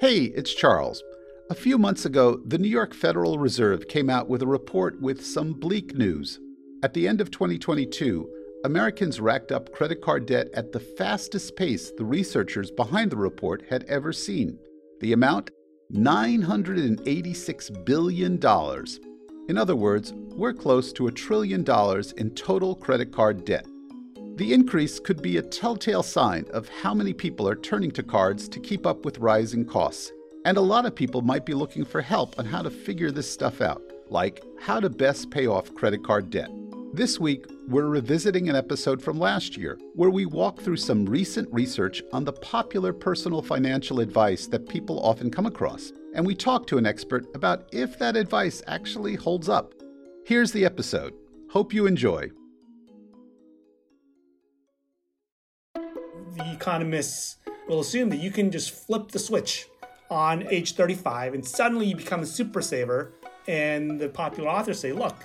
Hey, it's Charles. A few months ago, the New York Federal Reserve came out with a report with some bleak news. At the end of 2022, Americans racked up credit card debt at the fastest pace the researchers behind the report had ever seen. The amount? $986 billion. In other words, we're close to a trillion dollars in total credit card debt. The increase could be a telltale sign of how many people are turning to cards to keep up with rising costs. And a lot of people might be looking for help on how to figure this stuff out, like how to best pay off credit card debt. This week, we're revisiting an episode from last year where we walk through some recent research on the popular personal financial advice that people often come across, and we talk to an expert about if that advice actually holds up. Here's the episode. Hope you enjoy. The economists will assume that you can just flip the switch on age 35 and suddenly you become a super saver. And the popular authors say, look,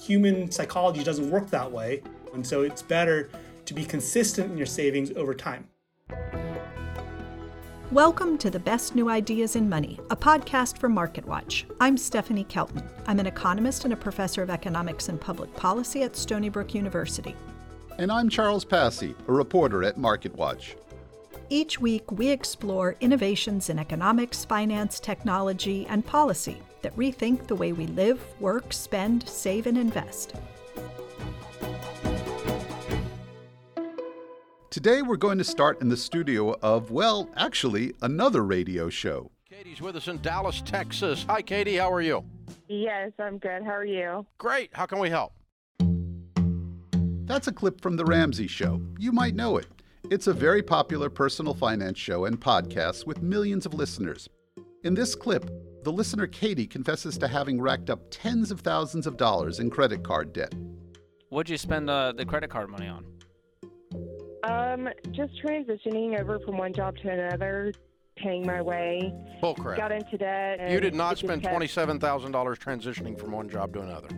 human psychology doesn't work that way. And so it's better to be consistent in your savings over time. Welcome to the Best New Ideas in Money, a podcast from MarketWatch. I'm Stephanie Kelton. I'm an economist and a professor of economics and public policy at Stony Brook University. And I'm Charles Passy, a reporter at MarketWatch. Each week, we explore innovations in economics, finance, technology, and policy that rethink the way we live, work, spend, save, and invest. Today, we're going to start in the studio of, well, actually, another radio show. Katie's with us in Dallas, Texas. Hi, Katie. How are you? Yes, I'm good. How are you? Great. How can we help? That's a clip from The Ramsey Show. You might know it. It's a very popular personal finance show and podcast with millions of listeners. In this clip, the listener Katie confesses to having racked up tens of thousands of dollars in credit card debt. What'd you spend uh, the credit card money on? Um, just transitioning over from one job to another, paying my way. Bull crap. Got into debt. and You did not spend kept- $27,000 transitioning from one job to another.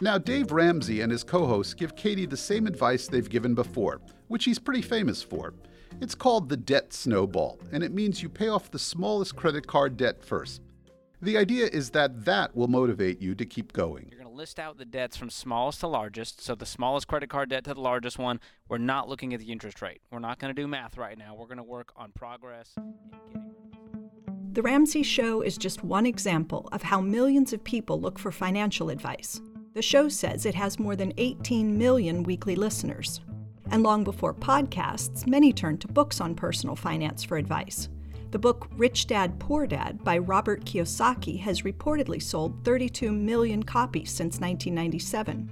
Now, Dave Ramsey and his co hosts give Katie the same advice they've given before, which he's pretty famous for. It's called the debt snowball, and it means you pay off the smallest credit card debt first. The idea is that that will motivate you to keep going. You're going to list out the debts from smallest to largest. So the smallest credit card debt to the largest one. We're not looking at the interest rate. We're not going to do math right now. We're going to work on progress The Ramsey Show is just one example of how millions of people look for financial advice. The show says it has more than 18 million weekly listeners. And long before podcasts, many turned to books on personal finance for advice. The book Rich Dad Poor Dad by Robert Kiyosaki has reportedly sold 32 million copies since 1997.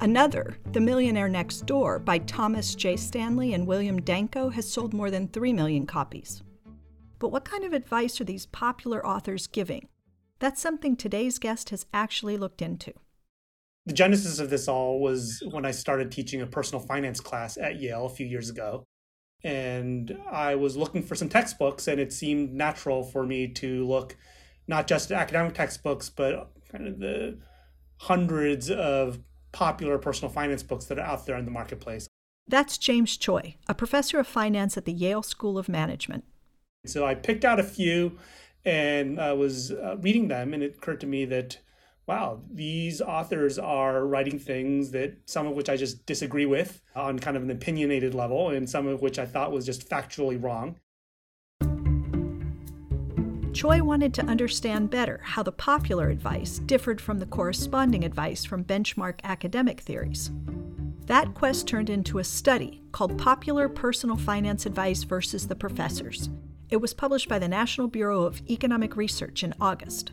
Another, The Millionaire Next Door by Thomas J. Stanley and William Danko, has sold more than 3 million copies. But what kind of advice are these popular authors giving? That's something today's guest has actually looked into. The genesis of this all was when I started teaching a personal finance class at Yale a few years ago. And I was looking for some textbooks, and it seemed natural for me to look not just at academic textbooks, but kind of the hundreds of popular personal finance books that are out there in the marketplace. That's James Choi, a professor of finance at the Yale School of Management. So I picked out a few and I was uh, reading them, and it occurred to me that, wow, these authors are writing things that some of which I just disagree with on kind of an opinionated level, and some of which I thought was just factually wrong. Choi wanted to understand better how the popular advice differed from the corresponding advice from benchmark academic theories. That quest turned into a study called Popular Personal Finance Advice versus the Professors. It was published by the National Bureau of Economic Research in August.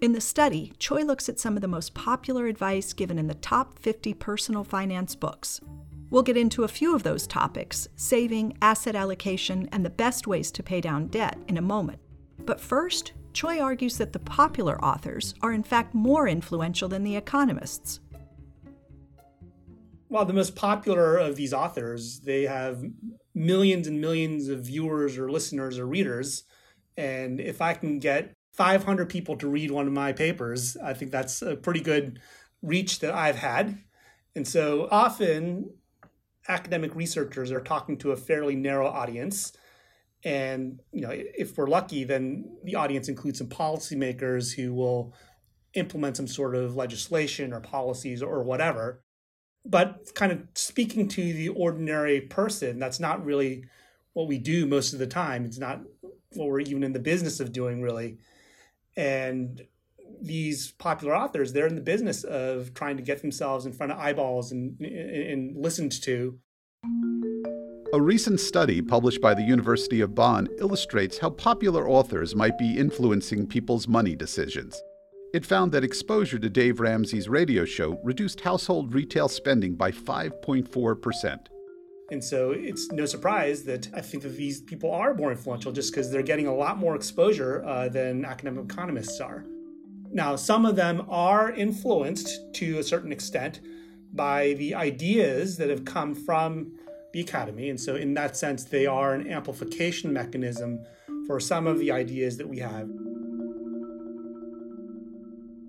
In the study, Choi looks at some of the most popular advice given in the top 50 personal finance books. We'll get into a few of those topics saving, asset allocation, and the best ways to pay down debt in a moment. But first, Choi argues that the popular authors are in fact more influential than the economists. While the most popular of these authors, they have millions and millions of viewers or listeners or readers. And if I can get 500 people to read one of my papers, I think that's a pretty good reach that I've had. And so often academic researchers are talking to a fairly narrow audience. And you know, if we're lucky, then the audience includes some policymakers who will implement some sort of legislation or policies or whatever. But kind of speaking to the ordinary person, that's not really what we do most of the time. It's not what we're even in the business of doing, really. And these popular authors, they're in the business of trying to get themselves in front of eyeballs and, and listened to. A recent study published by the University of Bonn illustrates how popular authors might be influencing people's money decisions. It found that exposure to Dave Ramsey's radio show reduced household retail spending by 5.4%. And so it's no surprise that I think that these people are more influential just because they're getting a lot more exposure uh, than academic economists are. Now, some of them are influenced to a certain extent by the ideas that have come from the academy. And so, in that sense, they are an amplification mechanism for some of the ideas that we have.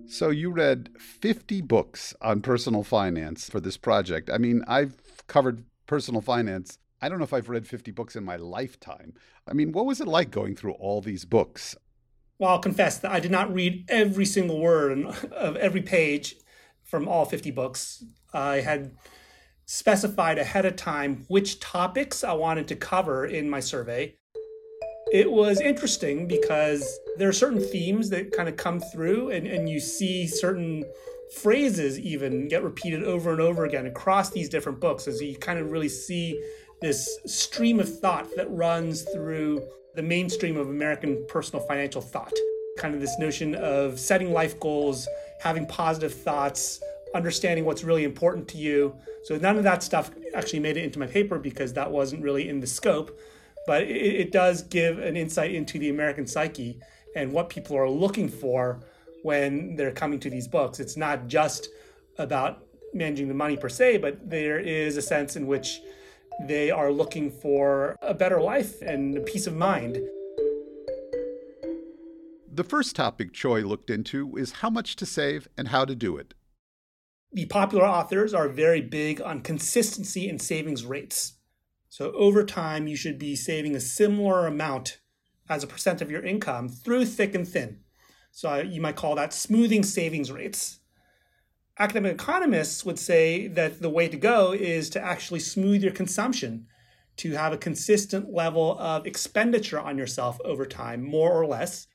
So, you read 50 books on personal finance for this project. I mean, I've covered personal finance. I don't know if I've read 50 books in my lifetime. I mean, what was it like going through all these books? Well, I'll confess that I did not read every single word of every page from all 50 books. I had specified ahead of time which topics I wanted to cover in my survey. It was interesting because there are certain themes that kind of come through, and, and you see certain phrases even get repeated over and over again across these different books as you kind of really see this stream of thought that runs through the mainstream of American personal financial thought. Kind of this notion of setting life goals, having positive thoughts, understanding what's really important to you. So none of that stuff actually made it into my paper because that wasn't really in the scope, but it, it does give an insight into the American psyche and what people are looking for when they're coming to these books. It's not just about managing the money per se, but there is a sense in which they are looking for a better life and a peace of mind. The first topic Choi looked into is how much to save and how to do it. The popular authors are very big on consistency in savings rates. So over time, you should be saving a similar amount as a percent of your income through thick and thin. So you might call that smoothing savings rates. Academic economists would say that the way to go is to actually smooth your consumption, to have a consistent level of expenditure on yourself over time, more or less.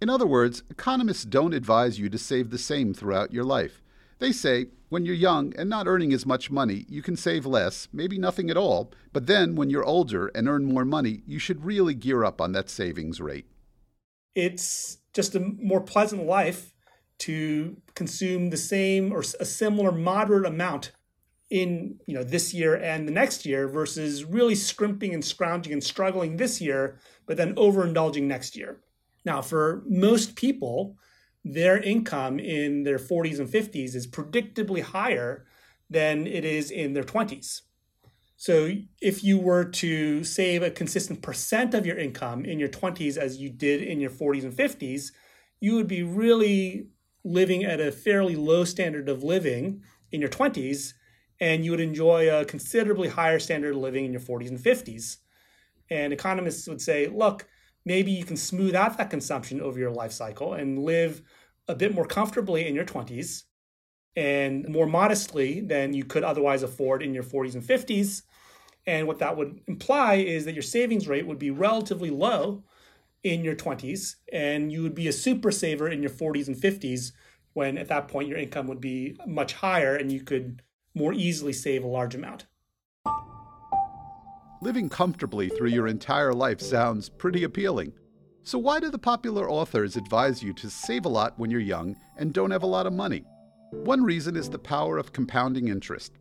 In other words, economists don't advise you to save the same throughout your life. They say when you're young and not earning as much money, you can save less, maybe nothing at all, but then when you're older and earn more money, you should really gear up on that savings rate. It's just a more pleasant life to consume the same or a similar moderate amount in you know this year and the next year versus really scrimping and scrounging and struggling this year but then overindulging next year. Now for most people their income in their 40s and 50s is predictably higher than it is in their 20s so if you were to save a consistent percent of your income in your 20s as you did in your 40s and 50s you would be really living at a fairly low standard of living in your 20s, and you would enjoy a considerably higher standard of living in your 40s and 50s. And economists would say, look, maybe you can smooth out that consumption over your life cycle and live a bit more comfortably in your 20s and more modestly than you could otherwise afford in your 40s and 50s. And what that would imply is that your savings rate would be relatively low in your 20s and you would be a super saver in your 40s and 50s when at that point your income would be much higher and you could more easily save a large amount. Living comfortably through your entire life sounds pretty appealing. So, why do the popular authors advise you to save a lot when you're young and don't have a lot of money? One reason is the power of compounding interest.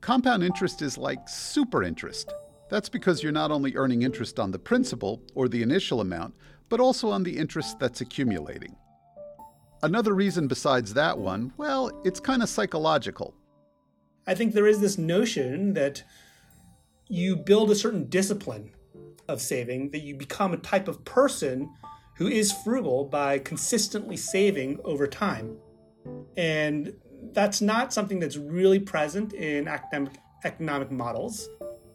Compound interest is like super interest. That's because you're not only earning interest on the principal, or the initial amount, but also on the interest that's accumulating. Another reason besides that one, well, it's kind of psychological. I think there is this notion that you build a certain discipline of saving, that you become a type of person who is frugal by consistently saving over time. And that's not something that's really present in academic economic models.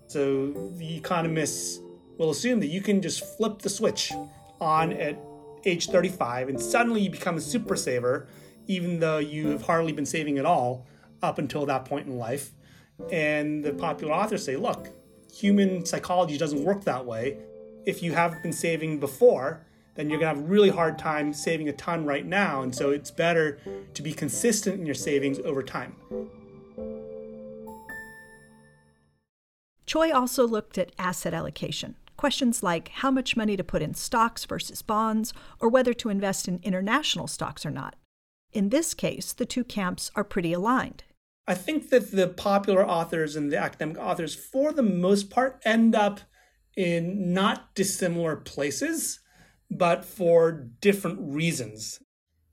So the economists will assume that you can just flip the switch on at age 35 and suddenly you become a super saver, even though you have hardly been saving at all up until that point in life. And the popular authors say, look, human psychology doesn't work that way. If you haven't been saving before, then you're going to have a really hard time saving a ton right now. And so it's better to be consistent in your savings over time. Choi also looked at asset allocation. Questions like how much money to put in stocks versus bonds, or whether to invest in international stocks or not. In this case, the two camps are pretty aligned. I think that the popular authors and the academic authors, for the most part, end up in not dissimilar places, but for different reasons.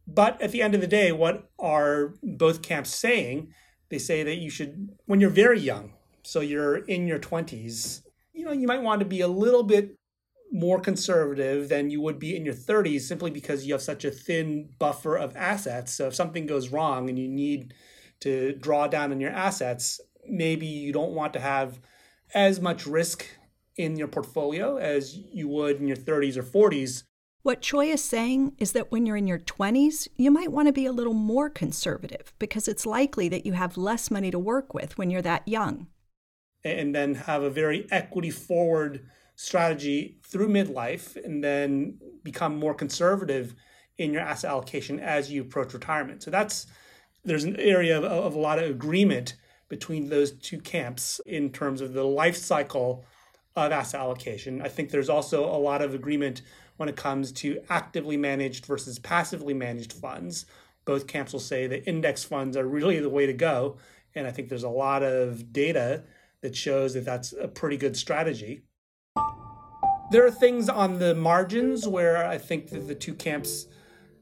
But at the end of the day, what are both camps saying? They say that you should, when you're very young, so you're in your 20s, you know, you might want to be a little bit more conservative than you would be in your 30s simply because you have such a thin buffer of assets. So if something goes wrong and you need to draw down on your assets, maybe you don't want to have as much risk in your portfolio as you would in your 30s or 40s. What Choi is saying is that when you're in your 20s, you might want to be a little more conservative because it's likely that you have less money to work with when you're that young and then have a very equity forward strategy through midlife and then become more conservative in your asset allocation as you approach retirement. So that's there's an area of, of a lot of agreement between those two camps in terms of the life cycle of asset allocation. I think there's also a lot of agreement when it comes to actively managed versus passively managed funds. Both camps will say that index funds are really the way to go. And I think there's a lot of data that shows that that's a pretty good strategy. There are things on the margins where I think that the two camps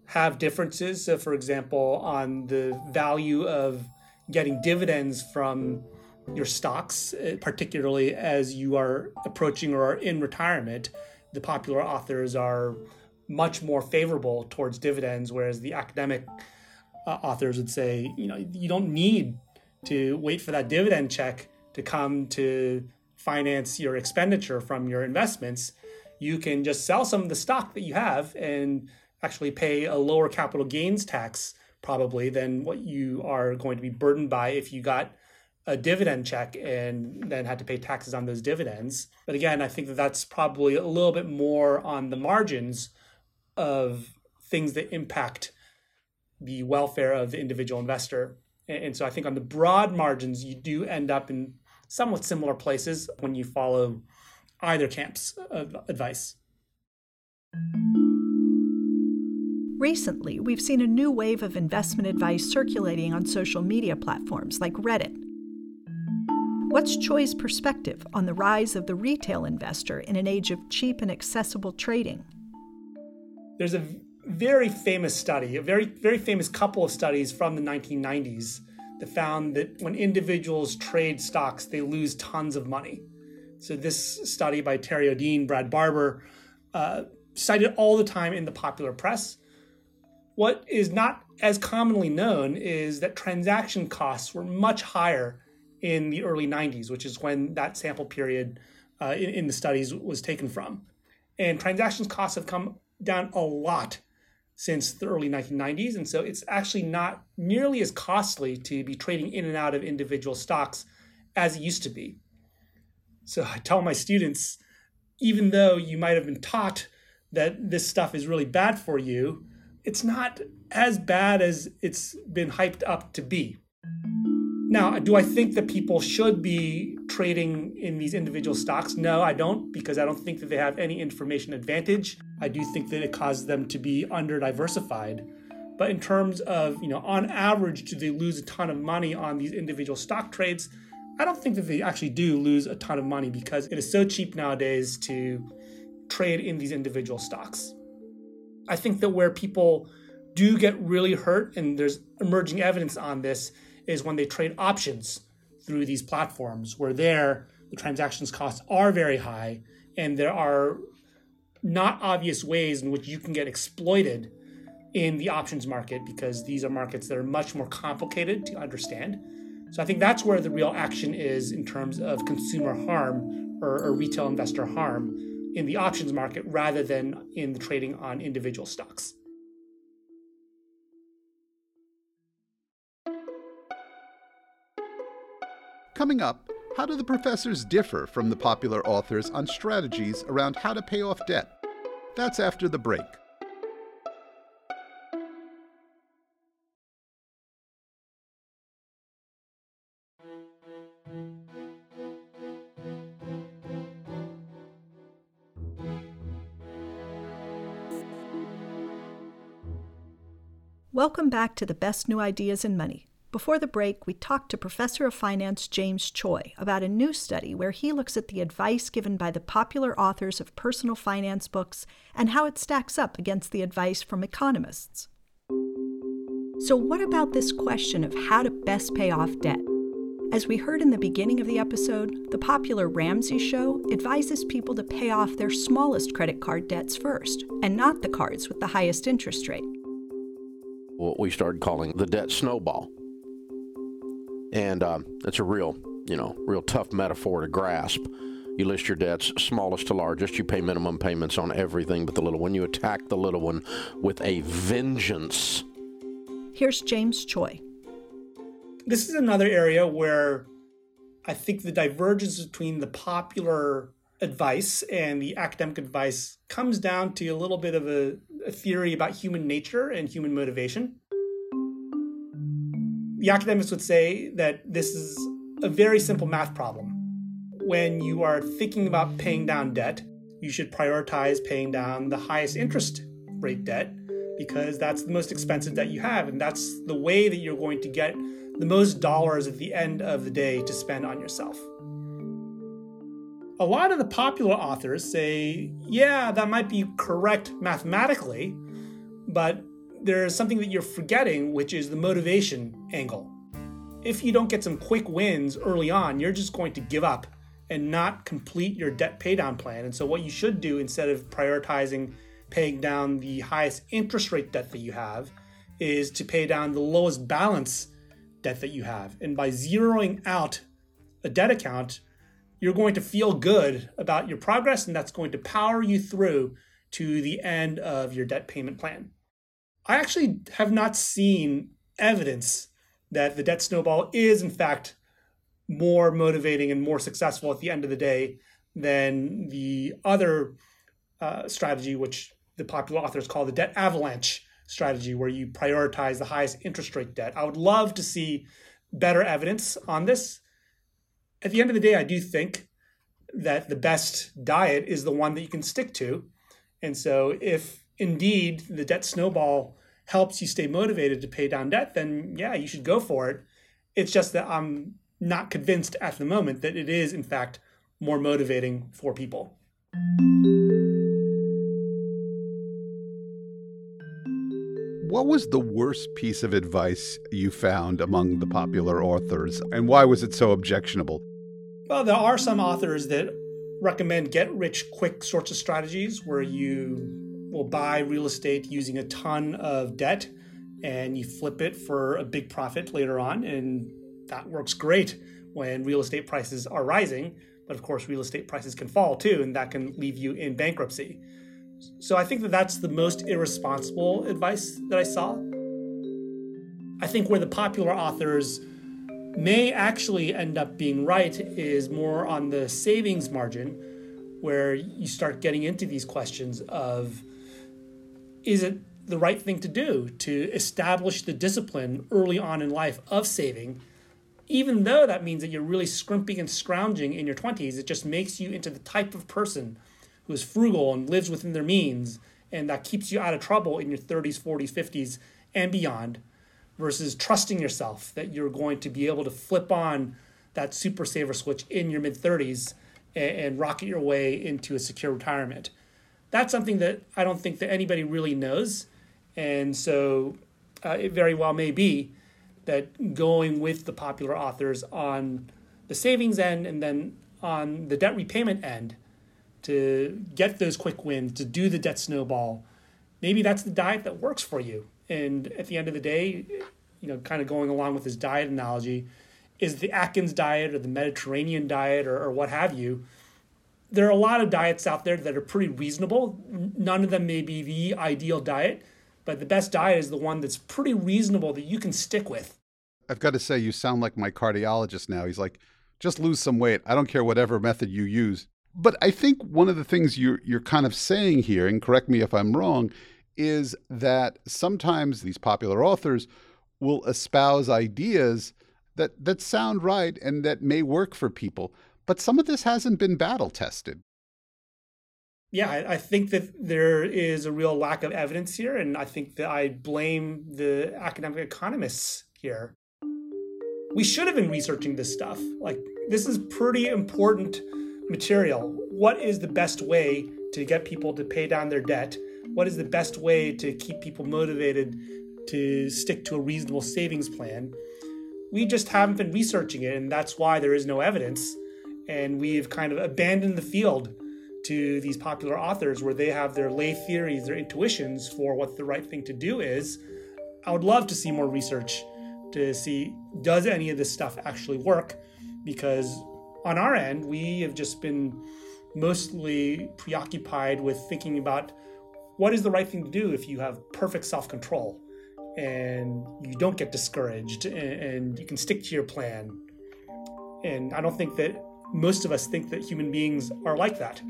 have differences. So, for example, on the value of getting dividends from your stocks, eh, particularly as you are approaching or are in retirement, the popular authors are much more favorable towards dividends, whereas the academic uh, authors would say, you know, you don't need to wait for that dividend check to come to finance your expenditure from your investments, you can just sell some of the stock that you have and actually pay a lower capital gains tax probably than what you are going to be burdened by if you got a dividend check and then had to pay taxes on those dividends. But again, I think that that's probably a little bit more on the margins of things that impact the welfare of the individual investor. And so I think on the broad margins, you do end up in somewhat similar places when you follow either camp's of advice. Recently, we've seen a new wave of investment advice circulating on social media platforms like Reddit. What's Choi's perspective on the rise of the retail investor in an age of cheap and accessible trading? There's a very famous study, a very very famous couple of studies from the 1990s that found that when individuals trade stocks, they lose tons of money. So this study by Terry Odean, Brad Barber, uh, cited all the time in the popular press. What is not as commonly known is that transaction costs were much higher in the early 90s, which is when that sample period uh, in, in the studies was taken from. And transactions costs have come down a lot since the early 1990s. And so it's actually not nearly as costly to be trading in and out of individual stocks as it used to be. So I tell my students, even though you might have been taught that this stuff is really bad for you, it's not as bad as it's been hyped up to be. Now, do I think that people should be trading in these individual stocks? No, I don't, because I don't think that they have any information advantage. I do think that it causes them to be under diversified. But in terms of, you know, on average, do they lose a ton of money on these individual stock trades? I don't think that they actually do lose a ton of money because it is so cheap nowadays to trade in these individual stocks. I think that where people do get really hurt, and there's emerging evidence on this, is when they trade options through these platforms, where there the transactions costs are very high and there are not obvious ways in which you can get exploited in the options market because these are markets that are much more complicated to understand. So I think that's where the real action is in terms of consumer harm or, or retail investor harm in the options market rather than in the trading on individual stocks. Coming up, how do the professors differ from the popular authors on strategies around how to pay off debt? That's after the break. Welcome back to the best new ideas in money. Before the break, we talked to Professor of Finance James Choi about a new study where he looks at the advice given by the popular authors of personal finance books and how it stacks up against the advice from economists. So, what about this question of how to best pay off debt? As we heard in the beginning of the episode, the popular Ramsey show advises people to pay off their smallest credit card debts first, and not the cards with the highest interest rate. What we started calling the debt snowball and um, it's a real, you know, real tough metaphor to grasp. You list your debts smallest to largest. You pay minimum payments on everything but the little one. You attack the little one with a vengeance. Here's James Choi. This is another area where I think the divergence between the popular advice and the academic advice comes down to a little bit of a, a theory about human nature and human motivation the academics would say that this is a very simple math problem. When you are thinking about paying down debt, you should prioritize paying down the highest interest rate debt because that's the most expensive debt you have. And that's the way that you're going to get the most dollars at the end of the day to spend on yourself. A lot of the popular authors say, yeah, that might be correct mathematically, but there's something that you're forgetting, which is the motivation angle. If you don't get some quick wins early on, you're just going to give up and not complete your debt paydown plan. And so, what you should do instead of prioritizing paying down the highest interest rate debt that you have is to pay down the lowest balance debt that you have. And by zeroing out a debt account, you're going to feel good about your progress, and that's going to power you through to the end of your debt payment plan. I actually have not seen evidence that the debt snowball is, in fact, more motivating and more successful at the end of the day than the other uh, strategy, which the popular authors call the debt avalanche strategy, where you prioritize the highest interest rate debt. I would love to see better evidence on this. At the end of the day, I do think that the best diet is the one that you can stick to. And so if indeed the debt snowball helps you stay motivated to pay down debt, then yeah, you should go for it. It's just that I'm not convinced at the moment that it is, in fact, more motivating for people. What was the worst piece of advice you found among the popular authors, and why was it so objectionable? Well, there are some authors that recommend get rich quick sorts of strategies where you will buy real estate using a ton of debt and you flip it for a big profit later on. And that works great when real estate prices are rising. But of course, real estate prices can fall too, and that can leave you in bankruptcy. So I think that that's the most irresponsible advice that I saw. I think where the popular authors may actually end up being right is more on the savings margin, where you start getting into these questions of is it the right thing to do to establish the discipline early on in life of saving, even though that means that you're really scrimping and scrounging in your 20s? It just makes you into the type of person who is frugal and lives within their means, and that keeps you out of trouble in your 30s, 40s, 50s, and beyond, versus trusting yourself that you're going to be able to flip on that super saver switch in your mid 30s and, and rocket your way into a secure retirement that's something that I don't think that anybody really knows. And so uh, it very well may be that going with the popular authors on the savings end and then on the debt repayment end to get those quick wins, to do the debt snowball, maybe that's the diet that works for you. And at the end of the day, you know, kind of going along with this diet analogy, is the Atkins diet or the Mediterranean diet or, or what have you there are a lot of diets out there that are pretty reasonable. None of them may be the ideal diet, but the best diet is the one that's pretty reasonable that you can stick with. I've got to say, you sound like my cardiologist now. He's like, just lose some weight. I don't care whatever method you use. But I think one of the things you're, you're kind of saying here, and correct me if I'm wrong, is that sometimes these popular authors will espouse ideas that, that sound right and that may work for people. But some of this hasn't been battle tested. Yeah, I, I think that there is a real lack of evidence here, and I think that I blame the academic economists here. We should have been researching this stuff. Like, this is pretty important material. What is the best way to get people to pay down their debt? What is the best way to keep people motivated to stick to a reasonable savings plan? We just haven't been researching it, and that's why there is no evidence. And we've kind of abandoned the field to these popular authors where they have their lay theories, their intuitions for what the right thing to do is. I would love to see more research to see does any of this stuff actually work because on our end we have just been mostly preoccupied with thinking about what is the right thing to do if you have perfect self-control and you don't get discouraged and, and you can stick to your plan and i don't think that most of us think that human beings are like that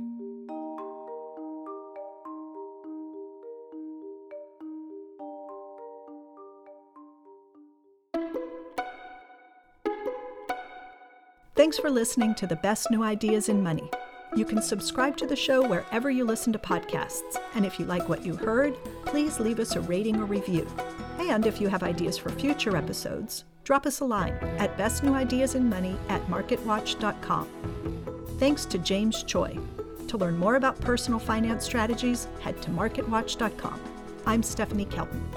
Thanks for listening to the best new ideas in money. You can subscribe to the show wherever you listen to podcasts. And if you like what you heard, please leave us a rating or review. And if you have ideas for future episodes, drop us a line at bestnewideasinmoney at marketwatch.com. Thanks to James Choi. To learn more about personal finance strategies, head to marketwatch.com. I'm Stephanie Kelton.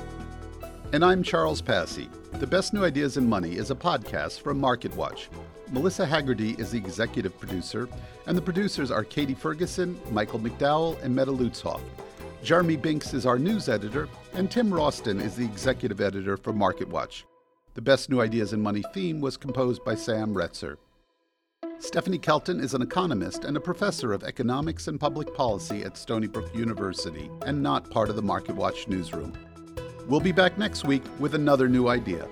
And I'm Charles Passy. The Best New Ideas in Money is a podcast from MarketWatch. Melissa Haggerty is the executive producer, and the producers are Katie Ferguson, Michael McDowell, and Meta Lutzhoff. Jeremy Binks is our news editor, and Tim Roston is the executive editor for MarketWatch. The Best New Ideas in Money theme was composed by Sam Retzer. Stephanie Kelton is an economist and a professor of economics and public policy at Stony Brook University and not part of the MarketWatch newsroom. We'll be back next week with another new idea.